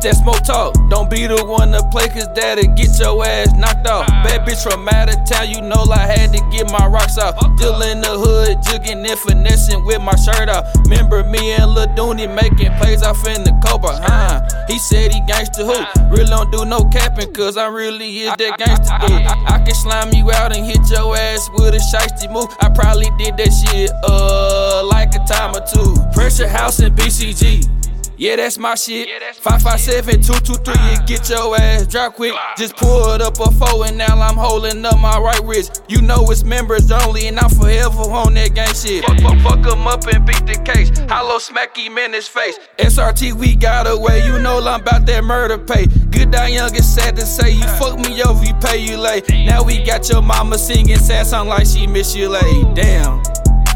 That smoke talk. Don't be the one to play, cause that'll get your ass knocked off. Bad bitch from out of town, you know I had to get my rocks off. Still in the hood, jugging and finessing with my shirt off. Remember me and Lil Dooney making plays off in the Cobra, huh? He said he gangsta who? Really don't do no capping, cause I really is that gangsta dude. I, I can slime you out and hit your ass with a shiesty move. I probably did that shit, uh, like a time or two. Pressure House in BCG. Yeah, that's my shit. 557 223, you get your ass drop quick. Just pulled up a four and now I'm holding up my right wrist. You know it's members only and I'm forever on that gang shit. Fuck, fuck, fuck him up and beat the case. Hollow smack him in his face. SRT, we got away. You know I'm about that murder pay. Good die young, it's sad to say. You fuck me over, you pay you late. Now we got your mama singing sad song like she miss you late. Damn.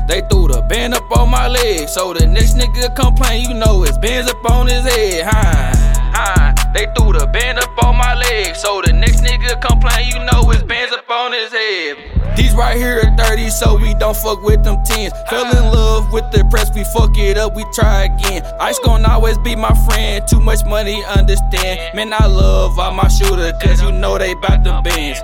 They threw the band up on my leg. So the next nigga complain, you know it's bands up on his head. Huh? Huh? They threw the band up on my leg. So the next nigga complain, you know it's bands These right here are 30, so we don't fuck with them 10s. Fell in love with the press, we fuck it up, we try again. Ice gon' always be my friend, too much money, understand. Man, I love all my shooters, cause you know they bout the bands.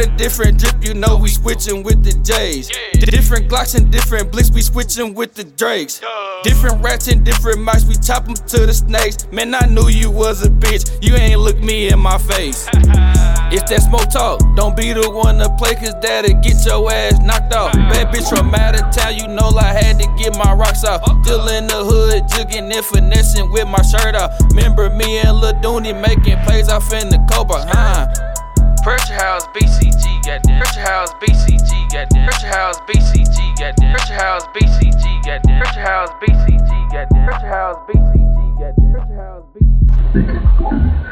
a different drip, you know we switching with the J's. Different Glocks and different blicks, we switching with the Drakes. Different rats and different mics, we chop them to the snakes. Man, I knew you was a bitch, you ain't look me in my face. It's that smoke talk. Don't be the one to play, cause that'll get your ass knocked off. Bad bitch from out of town, you know I had to get my rocks off. Still in the hood, jugging and finessing with my shirt off. Remember me and Lil Dooney making plays off in the Cobra, huh? Pressure House BCG, goddamn. Pressure House BCG, goddamn. Pressure House BCG, goddamn. Pressure House BCG, goddamn. Pressure House BCG, goddamn. Pressure House BCG, goddamn. Pressure House BCG.